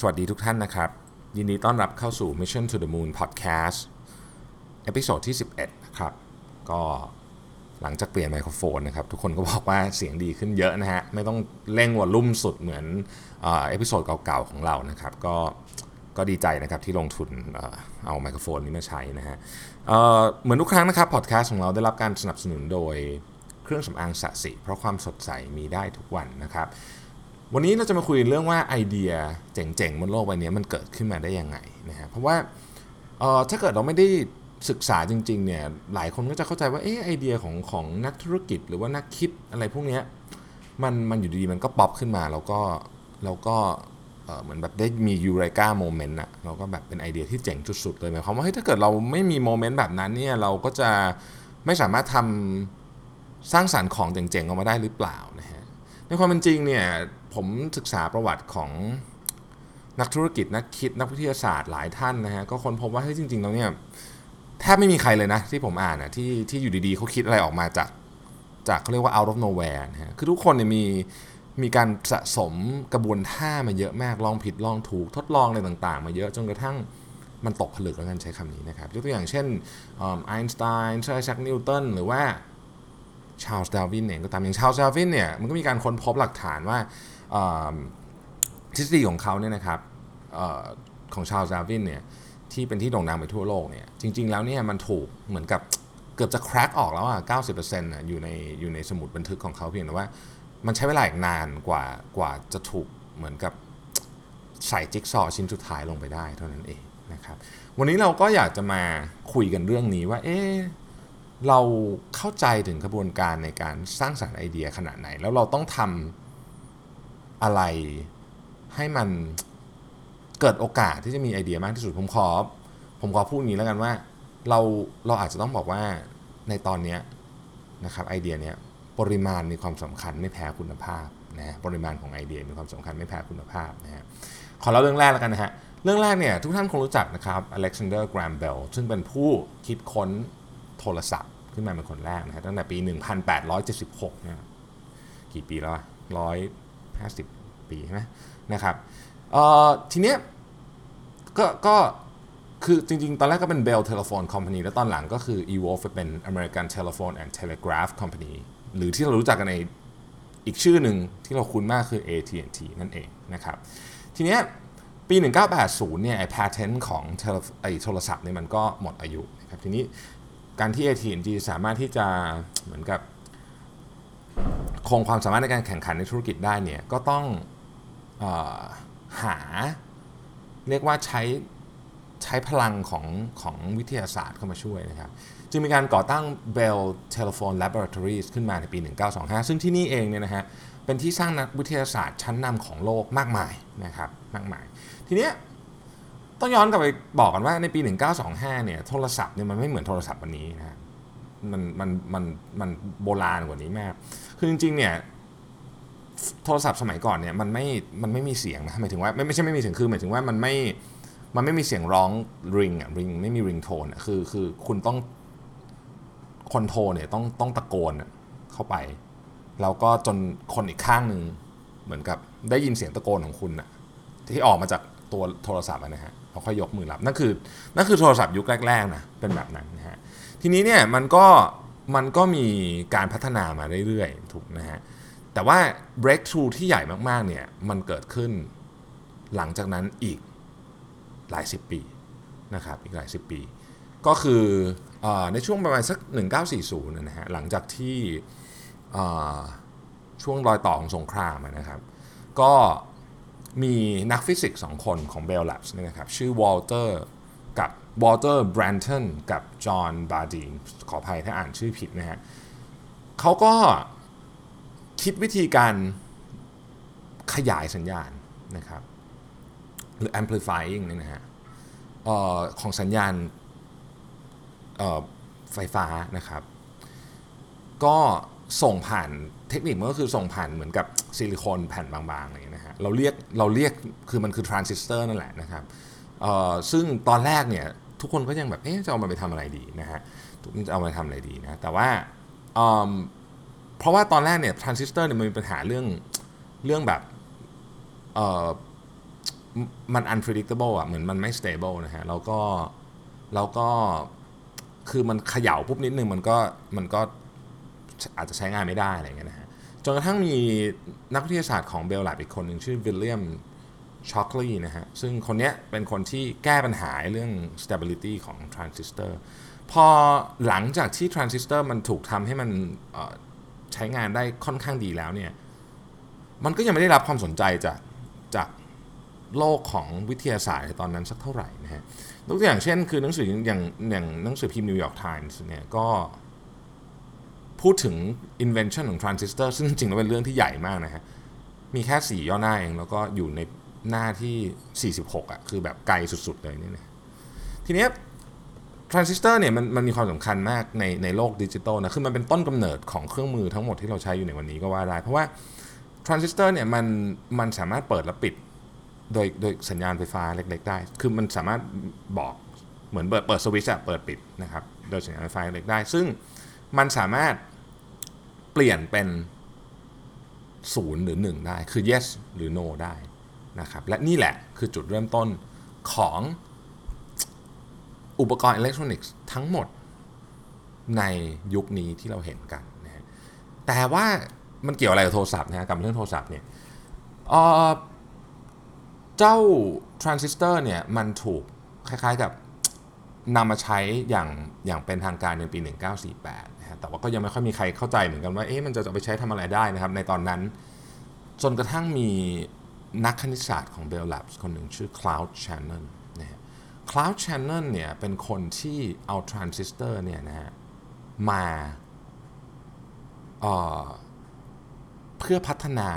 สวัสดีทุกท่านนะครับ ยินดีต้อนรับเข้าสู่ Mission to the Moon Podcast episode ที่ 11 นะครับ ก็หลังจากเปลี่ยนไมโครโฟนนะครับ ทุกคนก็บอกว่าเสียงดีขึ้นเยอะนะฮะ ไม่ต้องเร่ง volume สุดเหมือน episode เก่าๆของเรานะครับ ก็ก็ดีใจนะครับที่ลงทุนเอาไมโครโฟนนี้มาใช้นะฮะเเหมือนทุกครั้งนะครับพอดแคสต์ของเราได้รับการสนับสนุนโดยเครื่องสำอางศศิ เพราะความสดใสมีได้ทุกวันนะครับ วันนี้เราจะมาคุยเรื่องว่าไอเดียเจ๋งๆบนโลกใบนี้มันเกิดขึ้นมาได้ยังไงนะฮะเพราะว่าเออถ้าเกิดเราไม่ได้ศึกษาจริงๆเนี่ยหลายคนก็จะเข้าใจว่าเออไอเดียของของนักธุรกิจหรือว่านักคิดอะไรพวกนี้มันมันอยู่ดีๆมันก็ป๊อปขึ้นมาแล้วก็แล้วก็เหมือนแบบได้มี eureka moment อะเราก็แบบเป็นไอเดียที่เจ๋งสุดๆเลยหมายความว่าเฮ้ยถ้าเกิดเราไม่มี moment แบบนั้นเนี่ยเราก็จะไม่สามารถทำสร้างสรรค์ของเจ๋งๆออกมาได้หรือเปล่านะฮะในความเป็นจริงเนี่ย ผมศึกษาประวัติของนักธุรกิจนักคิดนักวิทยาศาสตร์หลายท่านนะฮะก็ค้นพบว่าเฮ้ยจริงๆแล้วเนี่ยแทบไม่มีใครเลยนะ ที่ผมอ่านนะที่ที่อยู่ดีๆเขาคิดอะไรออกมาจากจากเขาเรียกว่า out of nowhere นะฮะคือทุกคนเนี่ยมีมีการสะสมกระบวนท่ามาเยอะมาก ลองผิดลองถูกทดลองอะไรต่างๆ มาเยอะจนกระทั่งมันตกผลึกแล้วกันใช้คำนี้นะครับ ยกตัวอย่างเช่นไอน์สไตน์เซอร์ไอแซกนิวตันหรือว่าชาลส์ดาวินเองก็ตามอย่างชาลส์ดาวินเนี่ยมันก็มีการค้นพบหลักฐานว่า ทฤษฎีของเขาเนี่ยนะครับออของชาลส์ดาวินเนี่ยที่เป็นที่โด่งดังไปทั่วโลกเนี่ยจริง ๆ แล้วเนี่ยมันถูกเหมือนกับเกือบจะ crack ออกแล้วอะ 90%อะอยู่ในอยู่ในสมุดบันทึกของเขาเพียงแต่ว่า มันใช้เวลาอีกนานกว่ากว่าจะถูกเหมือนกับใส่จิ๊กซอชิ้นสุดท้ายลงไปได้เท่านั้นเองนะครับวันนี้เราก็อยากจะมาคุยกันเรื่องนี้ว่าเอ๊เราเข้าใจถึงกระบวนการในการสร้างสรรค์ไอเดียขนาดไหน แล้วเราต้องทำ อะไรให้มันเกิดโอกาสที่จะมีไอเดียมากที่สุดผมขอผมขอพูดอย่างนี้แล้วกันว่า เราเราอาจจะต้องบอกว่าในตอนนี้นะครับไอเดียเนี้ยปริมาณมีความสำคัญไม่แพ้คุณภาพนะปริมาณของไอเดียมีความสำคัญไม่แพ้คุณภาพนะฮะขอเล่าเรื่องแรกแล้วกันนะฮะเรื่องแรกเนี่ยทุกท่านคงรู้จักนะครับอเล็กซานเดอร์แกรมเบลซึ่งเป็นผู้คิดค้นโทรศัพท์ขึ้นมาเป็นคนแรกนะฮะตั้งแต่ปี 1876นะกี่ปีแล้วร้อย ห้าสิบปีใช่ไหมนะครับทีเนี้ยก็ก็คือจริง ๆ ตอนแรกก็เป็น Bell Telephone Company แล้วตอนหลังก็คือ evolve ไปเป็น American Telephone and Telegraph Company หรือที่เรารู้จักกันในอีกชื่อหนึ่งที่เราคุ้นมากคือ AT&T นั่นเองนะครับ ทีเนี้ยปี 1980 เนี่ยไอ้ patent ของไอ้โทรศัพท์เนี่ยมันก็หมดอายุนะครับทีนี้การที่ AT&T สามารถที่จะเหมือนกับ คงความสามารถในการแข่งขันในธุรกิจได้เนี่ยก็ต้องออหาเรียกว่าใช้ใช้พลังของของวิทยาศาสตร์เข้ามาช่วยนะครับ จึงมีการก่อตั้ง Bell Telephone Laboratories ขึ้นมาในปี 1925 ซึ่งที่นี่เองเนี่ยนะฮะเป็นที่สร้างนักวิทยาศาสตร์ชั้นนำของโลกมากมายนะครับมากมาย ทีเนี้ยต้องย้อนกลับไปบอกกันว่าในปี 1925 เนี่ยโทรศัพท์เนี่ยมันไม่เหมือนโทรศัพท์วันนี้นะ มันมันมันมันโบราณกว่านี้มาก คือจริงๆเนี่ยโทรศัพท์สมัยก่อนเนี่ยมันไม่ มันไม่มีเสียงนะหมายถึงว่าไม่ไม่ใช่ไม่มีเสียงคือหมายถึงว่ามันไม่ มันไม่มีเสียงร้องริงอะริงไม่มีริงโทนอะคือคือคุณต้องคนโทรเนี่ยต้องต้องตะโกนเข้าไป แล้วก็จนคนอีกข้างหนึ่งเหมือนกับได้ยินเสียงตะโกนของคุณอะที่ออกมาจากตัวโทรศัพท์นะฮะเขาค่อยยกมือรับนั่นคือนั่นคือโทรศัพท์ยุคแรกๆนะเป็นแบบนั้นนะฮะ ทีนี้เนี่ยมันก็มันก็มีการพัฒนามาเรื่อยๆถูกนะฮะแต่ว่า breakthrough ที่ใหญ่มากๆเนี่ยมันเกิดขึ้นหลังจากนั้นอีกหลายสิบปีนะครับอีกหลายสิบปี ก็คืออในช่วงประมาณสัก 1940นะฮะหลังจากที่ช่วงรอยต่อของสงครามนะครับก็มีนักฟิสิกส์สองคนของ Bell Labs นะครับชื่อวอลเตอร์กับ วอลเตอร์แบรตเทนกับจอห์นบาร์ดีนขออภัยถ้าอ่านชื่อผิดนะฮะเขาก็คิดวิธีการขยายสัญญาณนะครับ หรือ amplifying นี่นะฮะออของสัญญาณไฟฟ้านะครับ ก็ส่งผ่านเทคนิคมันก็คือส่งผ่านเหมือนกับซิลิโคนแผ่นบางๆอะไรอย่างเงี้ยนะฮะเราเรียกเราเรียกคือมันคือทรานซิสเตอร์นั่นแหละนะครับซึ่งตอนแรกเนี่ย ทุกคนก็ยังแบบเอ๊ะจะเอามาไปทำอะไรดีนะฮะจะเอามาทำอะไรดีนะแต่ว่าเพราะว่าตอนแรกเนี่ยทรานซิสเตอร์เนี่ยมันมีปัญหาเรื่องเรื่องแบบมัน unpredictable อะเหมือนมันไม่ stable นะฮะแล้วก็แล้วก็คือมันเขย่าปุ๊บนิดนึงมันก็มันก็อาจจะใช้งานไม่ได้อะไรเงี้ยนะฮะจนกระทั่งมีนักวิทยาศาสตร์ของ Bell Labs อีกคนหนึ่งชื่อวิลเลียม ช็อกลีนะฮะ ซึ่งคนเนี้ยเป็นคนที่แก้ปัญหาเรื่อง stability ของทรานซิสเตอร์พอหลังจากที่ทรานซิสเตอร์มันถูกทำให้มันใช้งานได้ค่อนข้างดีแล้วเนี่ย มันก็ยังไม่ได้รับความสนใจจากจากโลกของวิทยาศาสตร์ในตอนนั้นสักเท่าไหร่นะฮะยกตัวอย่างเช่น คือหนังสืออย่างอย่างหนังสือพิมพ์นิวยอร์กไทมส์เนี่ยก็พูดถึง invention ของทรานซิสเตอร์ซึ่งจริงๆแล้วเป็นเรื่องที่ใหญ่มากนะฮะ มีแค่ 4 ย่อหน้าเอง แล้วก็อยู่ใน หน้าที่ 46อะคือแบบไกลสุดๆเลยนี่นะทีเนี้ยทรานซิสเตอร์เนี่ยมันมันมีความสำคัญมากในในโลกดิจิตอลนะคือมันเป็นต้นกำเนิดของเครื่องมือทั้งหมดที่เราใช้อยู่ในวันนี้ก็ว่าได้ เพราะว่าทรานซิสเตอร์เนี่ยมันมันสามารถเปิดและปิดโดยโดยสัญญาณไฟฟ้าเล็ก ๆ ได้ คือมันสามารถบอกเหมือนเปิดเปิดสวิตช์อะเปิดปิดนะครับโดยสัญญาณไฟฟ้าเล็กได้ ซึ่งมันสามารถเปลี่ยนเป็นศูนย์หรือ 1 ได้คือ yes หรือ no ได้ นะครับและนี่แหละคือจุดเริ่มต้นของอุปกรณ์อิเล็กทรอนิกส์ทั้งหมดในยุคนี้ที่เราเห็นกันนะฮะแต่ว่ามันเกี่ยวอะไรกับโทรศัพท์นะกับเรื่องโทรศัพท์เนี่ยเจ้าทรานซิสเตอร์เนี่ยมันถูกคล้ายๆกับนำมาใช้อย่างอย่างเป็นทางการในปี 1948นะฮะแต่ว่าก็ยังไม่ค่อยมีใครเข้าใจเหมือนกันว่าเอ๊ะมันจะจะไปใช้ทำอะไรได้นะครับในตอนนั้น จนกระทั่งมี นักคณิตศาสตร์ของ Bell Labs คนหนึ่งชื่อ Cloud Shannon นะฮะ Cloud Shannon เนี่ยเป็นคนที่เอาทรานซิสเตอร์เนี่ยนะฮะมาเเพื่อพัฒนา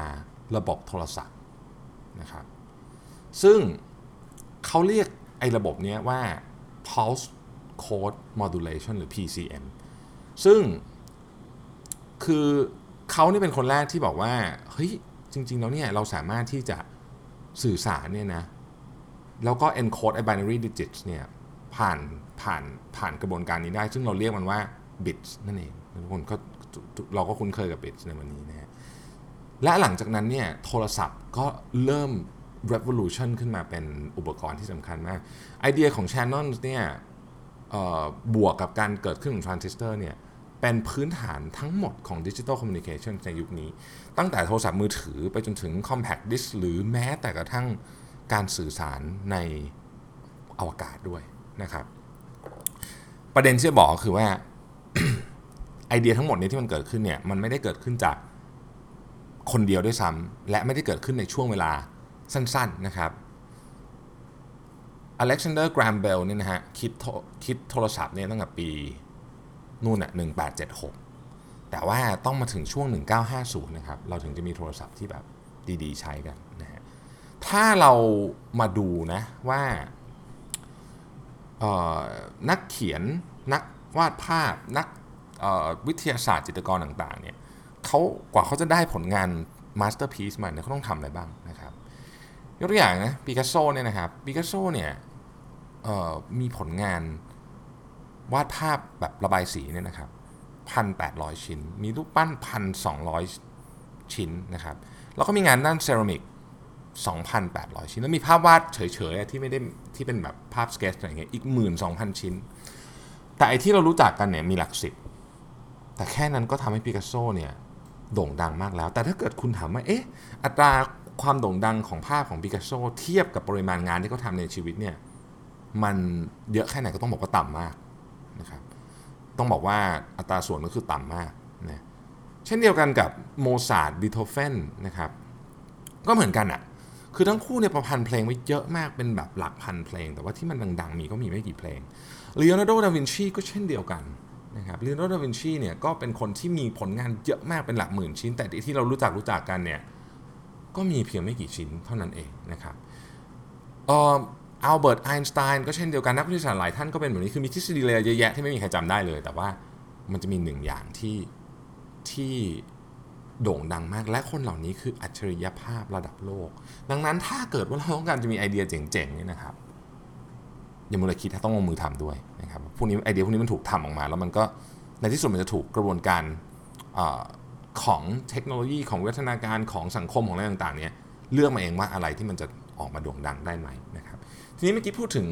ระบบโทรศัพท์นะครับ ซึ่งเขาเรียกไอ้ระบบนี้ว่า pulse code modulation หรือ PCM ซึ่งคือเขานี่เป็นคนแรกที่บอกว่า เฮ้ย จริง ๆ แล้วเนี่ยเราสามารถที่จะสื่อสารเนี่ยนะแล้วก็ encode ไอ้ binary digits เนี่ยผ่านผ่านผ่านกระบวนการนี้ได้ ซึ่งเราเรียกมันว่า bits นั่นเองทุกคนก็เราก็คุ้นเคยกับ bits ในวันนี้นะฮะและหลังจากนั้นเนี่ยโทรศัพท์ก็เริ่ม revolution ขึ้นมาเป็นอุปกรณ์ที่สำคัญมาก ไอเดียของ Shannon เนี่ยบวกกับการเกิดขึ้นของทรานซิสเตอร์เนี่ย เป็นพื้นฐานทั้งหมดของ digital communication ในยุคนี้ ตั้งแต่โทรศัพท์มือถือไปจนถึง Compact Disc หรือแม้แต่กระทั่งการสื่อสารในอวกาศด้วยนะครับ ประเด็นที่จะบอกคือว่าไอเดียทั้งหมดนี้ที่มันเกิดขึ้นเนี่ยมันไม่ได้เกิดขึ้นจากคนเดียวด้วยซ้ำและไม่ได้เกิดขึ้นในช่วงเวลาสั้นๆนะครับอเล็กซานเดอร์ แกรมเบลเนี่ยนะฮะคิดคิดโทรศัพท์เนี่ยตั้งแต่ปี นู่นน่ะ1876 แต่ว่าต้องมาถึงช่วง 1950 นะครับ เราถึงจะมีโทรศัพท์ที่แบบดีๆ ใช้กันนะฮะ ถ้าเรามาดูนะว่านักเขียนนักวาดภาพนักวิทยาศาสตร์จิตรกรต่างๆเนี่ยเขากว่าเขาจะได้ผลงาน masterpiece มาเนี่ยเขาต้องทำอะไรบ้างนะครับยกตัวอย่างนะปิกัสโซเนี่ยนะครับปิกัสโซเนี่ยมีผลงาน วาดภาพแบบระบายสีเนี่ยนะครับพันแปดร้อยชิ้น มีรูปปั้นพันสองร้อยชิ้นนะครับ แล้วก็มีงานด้านเซรามิก 2,800 ชิ้น แล้วมีภาพวาดเฉยๆที่ไม่ได้ที่เป็นแบบภาพสเก็ตช์อะไรเงี้ยอีก 12,000 ชิ้น แต่ไอ้ที่เรารู้จักกันเนี่ยมีหลักสิบ แต่แค่นั้นก็ทำให้ปิกัสโซเนี่ยโด่งดังมากแล้ว แต่ถ้าเกิดคุณถามว่าเอ๊ะอัตราความโด่งดังของภาพของปิกัสโซเทียบกับปริมาณงานที่เขาทำในชีวิตเนี่ยมันเยอะแค่ไหนก็ต้องบอกว่าต่ำมาก นะครับต้องบอกว่าอัตราส่วนก็คือต่ำมากนะเช่นเดียวกันกับโมซาร์ทบีโธเฟนนะครับก็เหมือนกันอะ่ะคือทั้งคู่เนี่ยประพันธ์เพลงไว้เยอะมากเป็นแบบหลักพันเพลง แต่ว่าที่มันดังๆ มีก็มีไม่กี่เพลงลีโอนาร์โดดาวินชีก็เช่นเดียวกันนะครับลีโอนาร์โดดาวินชีเนี่ยก็เป็นคนที่มีผลงานเยอะมากเป็นหลักหมื่นชิ้น แต่ที่เรารู้จักรู้จักกันเนี่ยก็มีเพียงไม่กี่ชิ้นเท่านั้นเองนะครับ อัลเบิร์ตไอน์สไตน์ก็เช่นเดียวกันนักวิทยาศาสตร์หลายท่านก็เป็นแบบนี้คือมีทฤษฎีเลยเยอะแยะที่ไม่มีใครจำได้เลย แต่ว่ามันจะมีหนึ่งอย่างที่ที่โด่งดังมาก และคนเหล่านี้คืออัจฉริยภาพระดับโลก ดังนั้นถ้าเกิดว่าเราต้องการจะมีไอเดียเจ๋งๆนี่นะครับอย่ามัวแต่คิดถ้าต้องลงมือทำด้วยนะครับพวกนี้ไอเดียพวกนี้มันถูกทำออกมา แล้วมันก็ในที่สุดมันจะถูกกระบวนการอของเทคโนโลยีของวัฒนาการของสังคมของอะไรต่างๆเนี่ยเลือกมาเองว่าอะไรที่มันจะออกมาโด่งดังได้ไหมนะ ทีนี้เมื่อกี้พูดถึง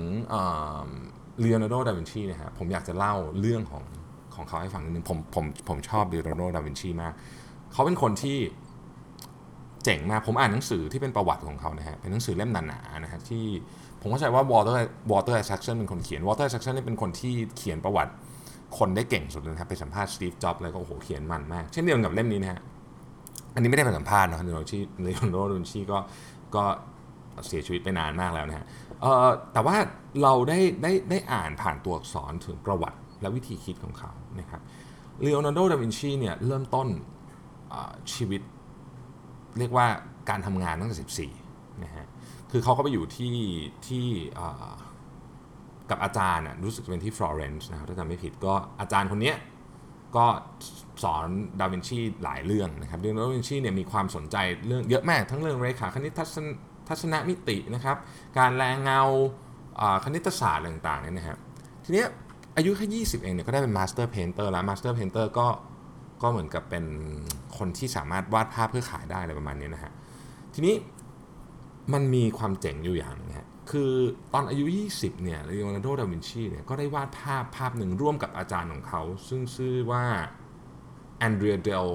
เลโอนาร์โด ดาวินชีนะฮะผมอยากจะเล่าเรื่องของของเขาให้ฟังนิดนึงผมผมผมชอบเลโอนาร์โด ดาวินชีมาก เขาเป็นคนที่เจ๋งมาก ผมอ่านหนังสือที่เป็นประวัติของเขานะฮะ เป็นหนังสือเล่มหนาๆนะฮะที่ผมเข้าใจว่าวอลเตอร์วอลเตอร์ไอแซคสันเป็นคนเขียนวอลเตอร์ไอแซคสันนี่เป็นคนที่เขียนประวัติคนได้เก่งสุดเลยนะครับไปสัมภาษณ์สตีฟ จ็อบส์อะไรก็โอ้โหเขียนมันมาก เช่นเดียวกับเล่มนี้นะฮะ อันนี้ไม่ได้ไปสัมภาษณ์นะเลโอนาร์โดดาวินชีก็ก็ เสียชีวิตไปนานมากแล้วนะฮะแต่ว่าเราได้ได้ได้อ่านผ่านตัวอักษรถึงประวัติและวิธีคิดของเขานะครับเลโอนาร์โด ดาวินชีเนี่ยเริ่มต้นชีวิตเรียกว่าการทำงานตั้งแต่ 14 นะฮะ คือเขาก็ไปอยู่ที่ที่กับอาจารย์รู้สึกเป็นที่ฟลอเรนซ์นะครับถ้าจำไม่ผิดก็อาจารย์คนนี้ก็สอนดาวินชีหลายเรื่องนะครับเรื่องดาวินชีเนี่ยมีความสนใจเรื่องเยอะมากทั้งเรื่องเรขาคณิตทัศ ทัศนมิตินะครับ การแรเงาคณิตศาสตร์ต่างๆเนี่ยนะครับทีนี้อายุแค่20 เองเนี่ยก็ได้เป็น master painter แล้ว master painter ก็ก็เหมือนกับเป็นคนที่สามารถวาดภาพเพื่อขายได้อะไรประมาณนี้นะฮะทีนี้มันมีความเจ๋งอยู่อย่างนึงฮะคือตอนอายุ 20 เนี่ยเลโอนาร์โด ดาวินชีเนี่ยก็ได้วาดภาพภาพหนึ่งร่วมกับอาจารย์ของเขา ซึ่งชื่อว่าแอนเดรียเดล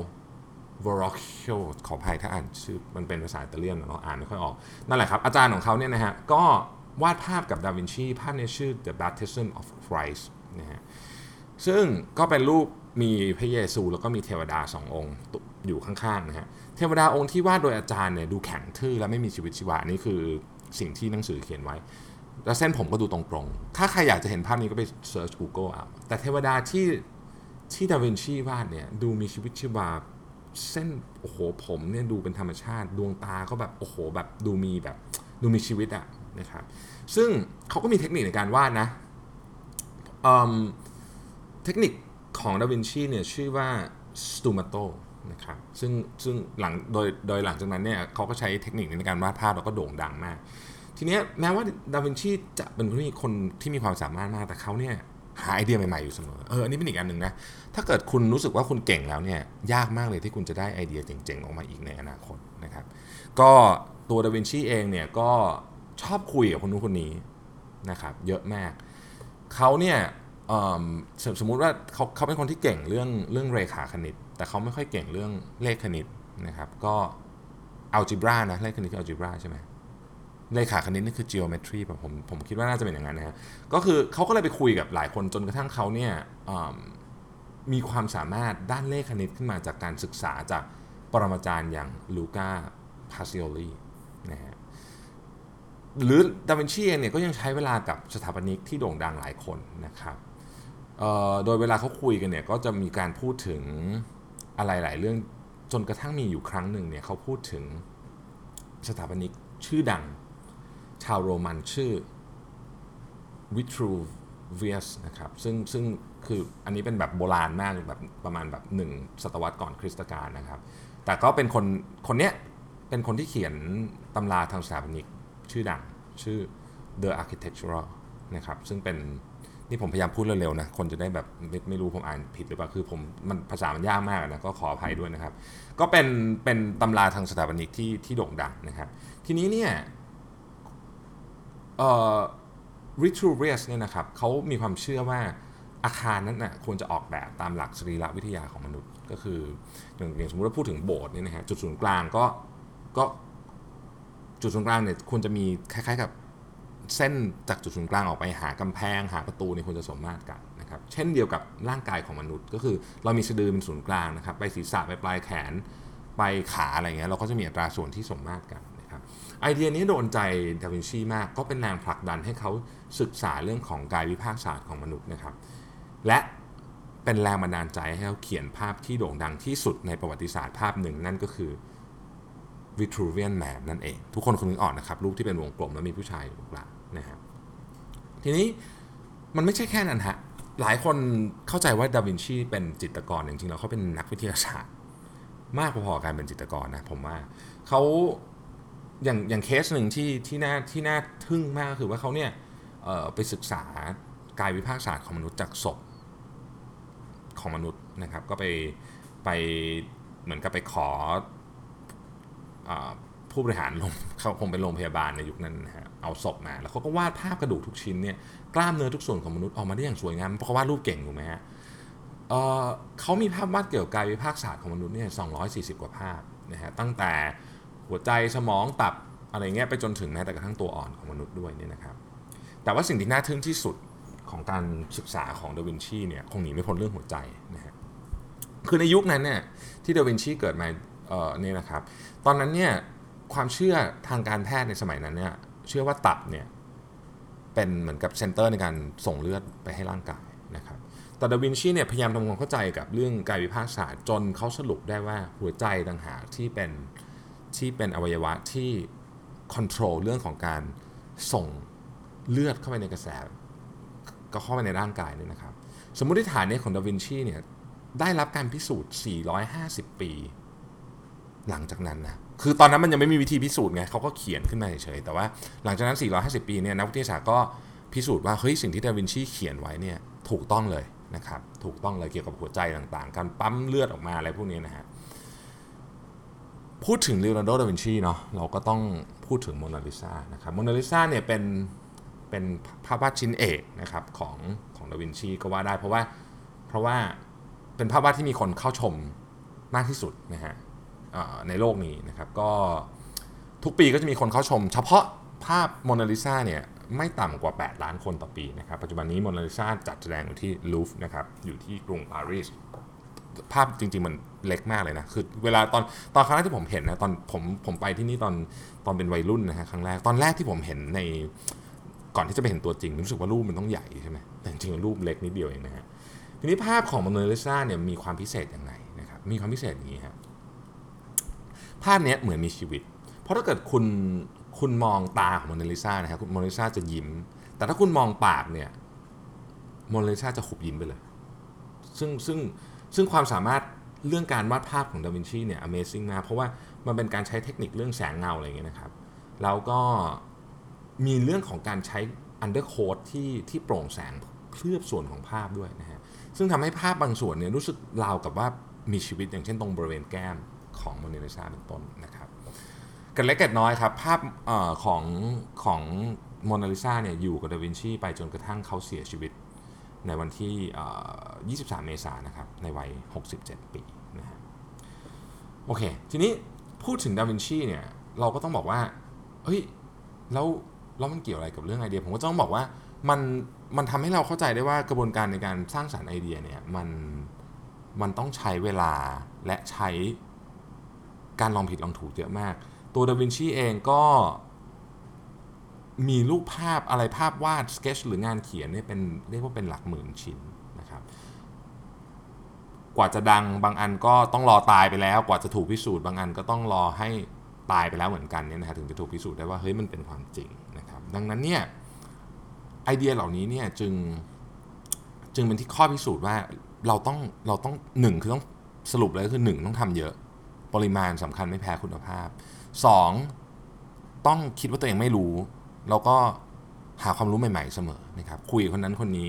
วอร์ c โ o ขออภัยถ้าอ่านชื่อมันเป็นภาษาอิตาเลียนเราอ่านไม่ค่อยออก นั่นแหละครับ อาจารย์ของเขาเนี่ยนะฮะ ก็วาดภาพกับดาวินชีภาพในชื่อ The Baptism of Christ นะฮะ ซึ่งก็เป็นรูปมีพระเยซูแล้วก็มีเทวดาสององค์อยู่ข้างๆนะฮะ เทวดาองค์ที่วาดโดยอาจารย์เนี่ยดูแข็งทื่อและไม่มีชีวิตชีวา นี่คือสิ่งที่หนังสือเขียนไว้ แล้วเส้นผมก็ดูตรงๆ ถ้าใครอยากจะเห็นภาพนี้ก็ไปsearch Google เอาแต่เทวดาที่ที่ดาวินชีวาดเนี่ยดูมีชีวิตชีวา เส้นโอ้โหผมเนี่ยดูเป็นธรรมชาติ ดวงตาก็แบบโอ้โหแบบดูมีแบบดูมีชีวิตอะนะครับ ซึ่งเขาก็มีเทคนิคในการวาดนะเทคนิคของดาวินชีเนี่ยชื่อว่า sfumato นะครับซึ่งซึ่งหลังโดยโดยหลังจากนั้นเนี่ยเขาก็ใช้เทคนิคในการวาดภาพแล้วก็โด่งดังมาก ทีนี้แม้ว่าดาวินชีจะเป็นคนที่คนที่มีความสามารถมากแต่เขาเนี่ย หาไอเดียใหม่ๆอยู่เสมอ เออ อันนี้เป็นอีกอันหนึ่งนะ ถ้าเกิดคุณรู้สึกว่าคุณเก่งแล้วเนี่ย ยากมากเลยที่คุณจะได้ไอเดียเจ๋งๆ ออกมาอีกในอนาคตนะครับ ก็ตัวดาวินชีเองเนี่ยก็ชอบคุยกับคนนู้นคนนี้นะครับ เยอะมาก เขาเนี่ยสมมุติว่าเขาเขาเป็นคนที่เก่งเรื่องเรื่องเรขาคณิต แต่เขาไม่ค่อยเก่งเรื่องเลขคณิตนะครับ ก็ algebra นะ เลขคณิตคือ algebra ใช่ไหม เรขาคณิตนี่คือ geometry แบบผมผมคิดว่าน่าจะเป็นอย่างนั้นนะฮะก็คือเขาก็เลยไปคุยกับหลายคนจนกระทั่งเขาเนี่ยมีความสามารถด้านเลขคณิตขึ้นมาจากการศึกษาจากปรมาจารย์อย่างลูกาพาซิโอลีนะฮะหรือดาวินชีเองเนี่ยก็ยังใช้เวลากับสถาปนิกที่โด่งดังหลายคนนะครับโดยเวลาเขาคุยกันเนี่ยก็จะมีการพูดถึงอะไรหลายเรื่องจนกระทั่งมีอยู่ครั้งหนึ่งเนี่ยเขาพูดถึงสถาปนิกชื่อดัง ชาวโรมันชื่อวิทรูเวียสนะครับซึ่งซึ่งคืออันนี้เป็นแบบโบราณมากแบบประมาณแบบหนึ่งศตวรรษก่อนคริสตกาลนะครับ แต่ก็เป็นคนคนเนี้ยเป็นคนที่เขียนตำราทางสถาปนิกชื่อดังชื่อ The Architectural นะครับซึ่งเป็นนี่ผมพยายามพูดเร็วๆนะคนจะได้แบบไม่ไม่รู้ผมอ่านผิดหรือเปล่าคือผมมันภาษามันยากมากนะก็ขออภัยด้วยนะครับ ก็เป็นเป็นตำราทางสถาปนิกที่ที่โด่งดังนะครับ ทีนี้เนี่ย เอ่อริทูเรียสเนี่ยนะครับเขามีความเชื่อว่าอาคารนั้นนะ่ะควรจะออกแบบตามหลักสรีรวิทยาของมนุษย์ ก็คืออย่างอย่างสมมติว่าพูดถึงโบสถ์เนี่ยนะฮะจุดศูนย์กลางก็ก็จุดศูนย์กลางเนี่ยควรจะมีคล้ายๆกับเส้นจากจุดศูนย์กลางออกไปหากำแพง หาประตูเนี่ยควรจะสมมาตรกันนะครับเช่นเดียวกับร่างกายของมนุษย์ ก็คือเรามีสะดือเป็นศูนย์กลางนะครับไปศีรษะไปปลายแขนไปขาอะไรเงี้ยเราก็จะมีอัตราส่วนที่สมมาตรกัน ไอเดียนี้โดนใจดาวินชีมาก ก็เป็นแรงผลักดันให้เขาศึกษาเรื่องของกายวิภาคศาสตร์ของมนุษย์นะครับ และเป็นแรงบันดาลใจให้เขาเขียนภาพที่โด่งดังที่สุดในประวัติศาสตร์ภาพหนึ่งนั่นก็คือ Vitruvian Man นั่นเอง ทุกคนคงนึกออกนะครับ รูปที่เป็นวงกลมแล้วมีผู้ชายอยู่กลางนะครับทีนี้มันไม่ใช่แค่นั้นฮะหลายคนเข้าใจว่าดาวินชีเป็นจิตรกรจริงๆแล้วเขาเป็นนักวิทยาศาสตร์ มากพอๆการเป็นจิตรกรนะผมว่าเขา อย่างอย่างเคสหนึ่งที่ที่น่าที่น่าทึ่งมากคือว่าเขาเนี่ยไปศึกษากายวิภาคศาสตร์ของมนุษย์จากศพของมนุษย์นะครับ ก็ไปไปเหมือนกับไปขอผผู้บริหารโรงเขาคงเป็นโรงพยาบาลในยุคนั้นนะฮะเอาศพมาแล้วเขาก็วาดภาพกระดูกทุกชิ้นเนี่ยกล้ามเนื้อทุกส่วนของมนุษย์ออกมาได้อย่างสวยงามเพราะเขาวาดรูปเก่งถูกไหมฮะเเขามีภาพวาดเกี่ยวกับกายวิภาคศาสตร์ของมนุษย์เนี่ย240กว่าภาพนะฮะตั้งแต่ หัวใจสมองตับอะไรเงี้ยไปจนถึงแม้แต่กระทั่งตัวอ่อนของมนุษย์ด้วยเนี่ยนะครับ แต่ว่าสิ่งที่น่าทึ่งที่สุดของการศึกษาของดาวินชีเนี่ยคงหนีไม่พ้นเรื่องหัวใจนะฮะคือในยุคนั้นเนี่ยที่ดาวินชีเกิดมาเอ่อเนี่ยนะครับ ตอนนั้นเนี่ยความเชื่อทางการแพทย์ในสมัยนั้นเนี่ยเชื่อว่าตับเนี่ยเป็นเหมือนกับ center ในการส่งเลือดไปให้ร่างกายนะครับ แต่ดาวินชีเนี่ยพยายามทำความเข้าใจกับเรื่องกายวิภาคศาสตร์จนเขาสรุปได้ว่าหัวใจต่างหากที่เป็น ที่เป็นอวัยวะที่คอนโทรลเรื่องของการส่งเลือดเข้าไปในกระแส ก็เข้าไปในร่างกายนี่นะครับ สมมติฐานนี้ของดาวินชีเนี่ยได้รับการพิสูจน์ 450 ปี หลังจากนั้นนะ คือตอนนั้นมันยังไม่มีวิธีพิสูจน์ไงเขาก็เขียนขึ้นมาเฉยๆแต่ว่าหลังจากนั้น 450 ปีเนี่ยนักวิทยาศาสตร์ก็พิสูจน์ว่าเฮ้ยสิ่งที่ดาวินชีเขียนไว้เนี่ยถูกต้องเลยนะครับ ถูกต้องเลยเกี่ยวกับหัวใจต่างๆ การปั๊มเลือดออกมาอะไรพวกนี้นะฮะ พูดถึงเลโอนาร์โด ดาวินชีเนาะเราก็ต้องพูดถึงโมนาลิซานะครับโมนาลิซาเนี่ยเป็นเป็นภาพวาดชิ้นเอกนะครับของของดาวินชีก็ว่าได้เพราะว่าเพราะว่าเป็นภาพวาดที่มีคนเข้าชมมากที่สุดนะฮะในโลกนี้นะครับก็ทุกปีก็จะมีคนเข้าชม เฉพาะภาพโมนาลิซาเนี่ยไม่ต่ำกว่า 8 ล้านคนต่อปีนะครับ ปัจจุบันนี้โมนาลิซาจัดแสดงอยู่ที่ลูฟนะครับอยู่ที่กรุงปารีส ภาพจริง ๆ มันเล็กมากเลยนะ คือเวลาตอนตอนครั้งแรกที่ผมเห็นนะตอนผมผมไปที่นี่ตอนตอนเป็นวัยรุ่นนะฮะครั้งแรกตอนแรกที่ผมเห็นในก่อนที่จะไปเห็นตัวจริงรู้สึกว่ารูปมันต้องใหญ่ใช่ไหมแต่จริงๆรูปเล็กนิดเดียวเองนะฮะทีนี้ภาพของโมนลิซาเนี่ยมีความพิเศษอยังไงนะครับมีความพิเศษอย่างนี้ครับภาพเนี้ยเหมือนมีชีวิต เพราะถ้าเกิดคุณคุณมองตาของโมนาลิซานะครับโมนาลิซาจะยิ้ม แต่ถ้าคุณมองปากเนี่ยโมนาลิซาจะขุบยิ้มไปเลย ซึ่งซึ่ง ซึ่งความสามารถเรื่องการวาดภาพของดาวินชีเนี่ย Amazing มากเพราะว่ามันเป็นการใช้เทคนิคเรื่องแสงเงาอะไรเงี้ยนะครับ แล้วก็มีเรื่องของการใช้ undercoat ที่ที่โปร่งแสงเคลือบส่วนของภาพด้วยนะฮะ ซึ่งทำให้ภาพบางส่วนเนี่ยรู้สึกราวกับว่ามีชีวิตอย่างเช่นตรงบริเวณแก้มของโมนาลิซาเป็นต้นนะครับกันเล็กกันน้อยครับ ภาพออของของโมนาลิซาเนี่ยอยู่กับดาวินชีไปจนกระทั่งเขาเสียชีวิต ในวันที่ 23 เมษายนนะครับ ในวัย 67 ปีนะฮะ โอเค ทีนี้พูดถึงดาวินชีเนี่ย เราก็ต้องบอกว่า เฮ้ย แล้วแล้วมันเกี่ยวอะไรกับเรื่องไอเดีย ผมก็ต้องบอกว่า มัน มันทำให้เราเข้าใจได้ว่ากระบวนการในการสร้างสารรค์ไอเดียเนี่ย มัน มันต้องใช้เวลาและใช้การลองผิดลองถูกเยอะมาก ตัวดาวินชีเองก็ มีรูปภาพอะไรภาพวาดสเกจหรืองานเขียนเนี่ยเป็นเรียกว่าเป็นหลักหมื่นชิ้นนะครับ กว่าจะดังบางอันก็ต้องรอตายไปแล้ว กว่าจะถูกพิสูจน์บางอันก็ต้องรอให้ตายไปแล้วเหมือนกันเนี่ยนะฮะถึงจะถูกพิสูจน์ได้ว่าเฮ้ยมันเป็นความจริงนะครับ ดังนั้นเนี่ยไอเดียเหล่านี้เนี่ยจึงจึงเป็นที่ข้อพิสูจน์ว่าเราต้องเราต้องหนึ่งคือต้องสรุปเลยคือหนึ่งต้องทำเยอะ ปริมาณสำคัญไม่แพ้คุณภาพสองต้องคิดว่าตัวเองไม่รู้ แล้วก็หาความรู้ใหม่ๆเสมอนะครับคุยกับคนนั้นคนนี้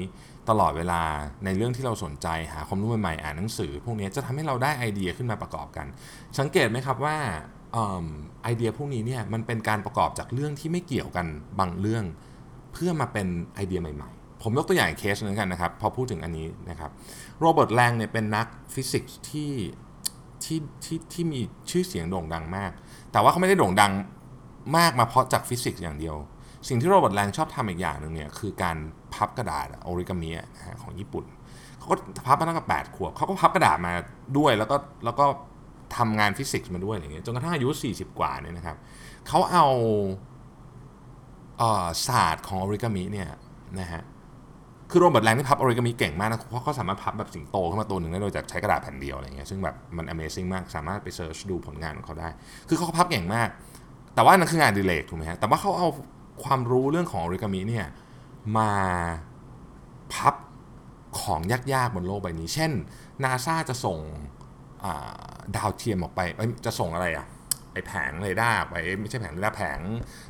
ตลอดเวลาในเรื่องที่เราสนใจ หาความรู้ใหม่ๆอ่านหนังสือ พวกนี้จะทำให้เราได้ไอเดียขึ้นมาประกอบกัน สังเกตไหมครับว่าเอิ่มไอเดียพวกนี้เนี่ยมันเป็นการประกอบจากเรื่องที่ไม่เกี่ยวกันบางเรื่อง เพื่อมาเป็นไอเดียใหม่ ๆ ผมยกตัวอย่างเคสนึงกันนะครับ พอพูดถึงอันนี้นะครับโรเบิร์ตแลงเนี่ยเป็นนักฟิสิกส์ที่ที่ที่ที่มีชื่อเสียงโด่งดังมาก แต่ว่าเขาไม่ได้โด่งดังมากมาเพราะจากฟิสิกส์อย่างเดียว สิ่งที่โรเบิร์ตแลงชอบทำอีกอย่างหนึ่งเนี่ยคือการพับกระดาษโอริกามิของญี่ปุ่นเขาก็พับมาตั้งแต่แปดขวบเขาก็พับกระดาษมาด้วยแล้วก็แล้วก็ทำงานฟิสิกส์มาด้วยอะไรเงี้ยจนกระทั่งอายุ 40 กว่าเนี่ยนะครับเขาเอาเออศาสตร์ของออริกามิเนี่ยนะฮะคือโรเบิร์ตแลงที่พับออริกามิเก่งมากนะเพราะเขาสามารถพับแบบสิงโตขึ้นมาตัวหนึ่งได้โดยจากใช้กระดาษแผ่นเดียวอะไรเงี้ยซึ่งแบบมัน amazing มากสามารถไป search ดูผลงานของเขาได้ คือเขาพับเก่งมาก แต่ว่านั่นคืองานอดิเรกถูกไหมฮะแต่ว่าเขาเอา ความรู้เรื่องของออริกามิเนี่ยมาพับของยากๆบนโลกใบนี้ เช่นนาซาจะส่งดาวเทียมออกไป จะส่งอะไรอะไอแผงเรดาร์ไปไม่ใช่แผงเรดาร์แผง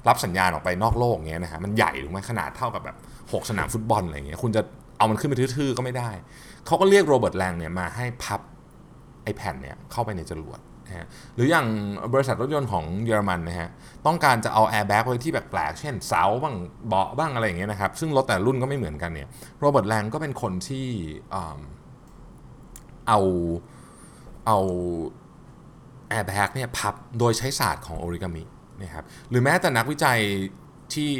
รับสัญญาณออกไปนอกโลกเงี้ยนะฮะมันใหญ่ถูกไหมขนาดเท่ากับแบบ 6 สนามฟุตบอลอะไรเงี้ยคุณจะเอามันขึ้นไปทื่อๆก็ไม่ได้ เขาก็เรียกโรเบิร์ตแลงเนี่ยมาให้พับไอแผ่นเนี่ยเข้าไปในจรวด นะฮะหรืออย่างบริษัทรถยนต์ของเยอรมันนะฮะต้องการจะเอาแอร์แบ็กไว้ที่แปลกๆเช่นเสาบ้างเบาะบ้างอะไรอย่างเงี้ยนะครับซึ่งรถแต่ละรุ่นก็ไม่เหมือนกันเนี่ยโรเบิร์ตแลงก็เป็นคนที่เอาเอาแอร์แบ็กเนี่ยพับโดยใช้ศาสตร์ของโอริกามินะครับหรือแม้แต่นักวิจัยที่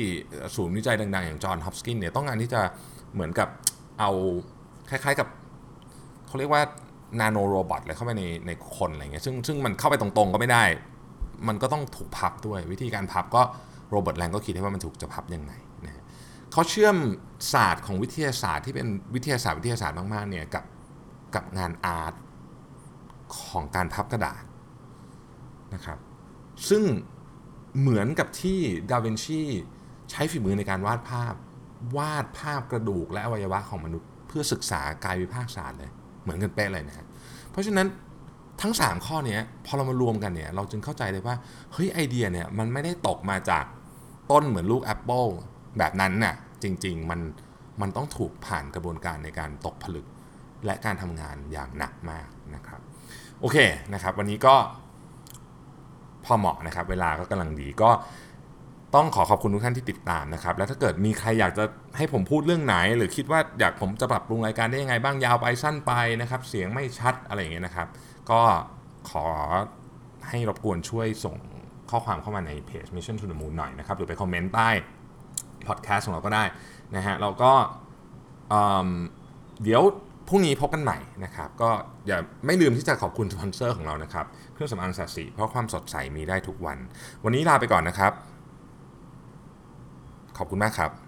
ศูนย์วิจัยดังๆ อย่างจอห์นฮอปกินเนี่ยต้องการที่จะเหมือนกับเอาคล้ายๆกับเขาเรียกว่า nano robot อะไรเข้าไปในในคนอะไรเงี้ยซึ่งซึ่งมันเข้าไปตรงๆก็ไม่ได้ มันก็ต้องถูกพับด้วย วิธีการพับก็โรเบิร์ตแลงก็คิดให้ว่ามันถูกจะพับยังไงนะเขาเชื่อมศาสตร์ของวิทยาศาสตร์ที่เป็นวิทยาศาสตร์วิทยาศาสตร์มากๆเนี่ยกับกับงานอาร์ตของการพับกระดาษนะครับ ซึ่งเหมือนกับที่ดาวินชีใช้ฝีมือในการวาดภาพ วาดภาพกระดูกและอวัยวะของมนุษย์ เพื่อศึกษากายวิภาคศาสตร์เลย เหมือนกันเป๊ะเลยนะฮะเพราะฉะนั้นทั้ง 3 ข้อนี้พอเรามารวมกันเนี่ยเราจึงเข้าใจเลยว่าเฮ้ยไอเดียเนี่ยมันไม่ได้ตกมาจากต้นเหมือนลูกแอปเปิลแบบนั้นน่ะจริง ๆ มันมันต้องถูกผ่านกระบวนการในการตกผลึก และการทำงานอย่างหนักมากนะครับโอเคนะครับ วันนี้ก็พอเหมาะนะครับ เวลาก็กำลังดีก็ ต้องขอขอบคุณทุกท่านที่ติดตามนะครับ แล้วถ้าเกิดมีใครอยากจะให้ผมพูดเรื่องไหน หรือคิดว่าอยากผมจะปรับปรุงรายการได้ยังไงบ้างยาวไปสั้นไปนะครับ เสียงไม่ชัดอะไรอย่างเงี้ยนะครับ ก็ขอให้รบกวนช่วยส่งข้อความเข้ามาในเพจ Mission to the Moon หน่อยนะครับ หรือไปคอมเมนต์ใต้พอดแคสต์ของเราก็ได้นะฮะเราก็เดี๋ยวพรุ่งนี้พบกันใหม่นะครับ ก็อย่าไม่ลืมที่จะขอบคุณสปอนเซอร์ของเรานะครับ เครื่องสำอางสัตสีเพราะความสดใสมีได้ทุกวัน วันนี้ลาไปก่อนนะครับ ขอบคุณมากครับ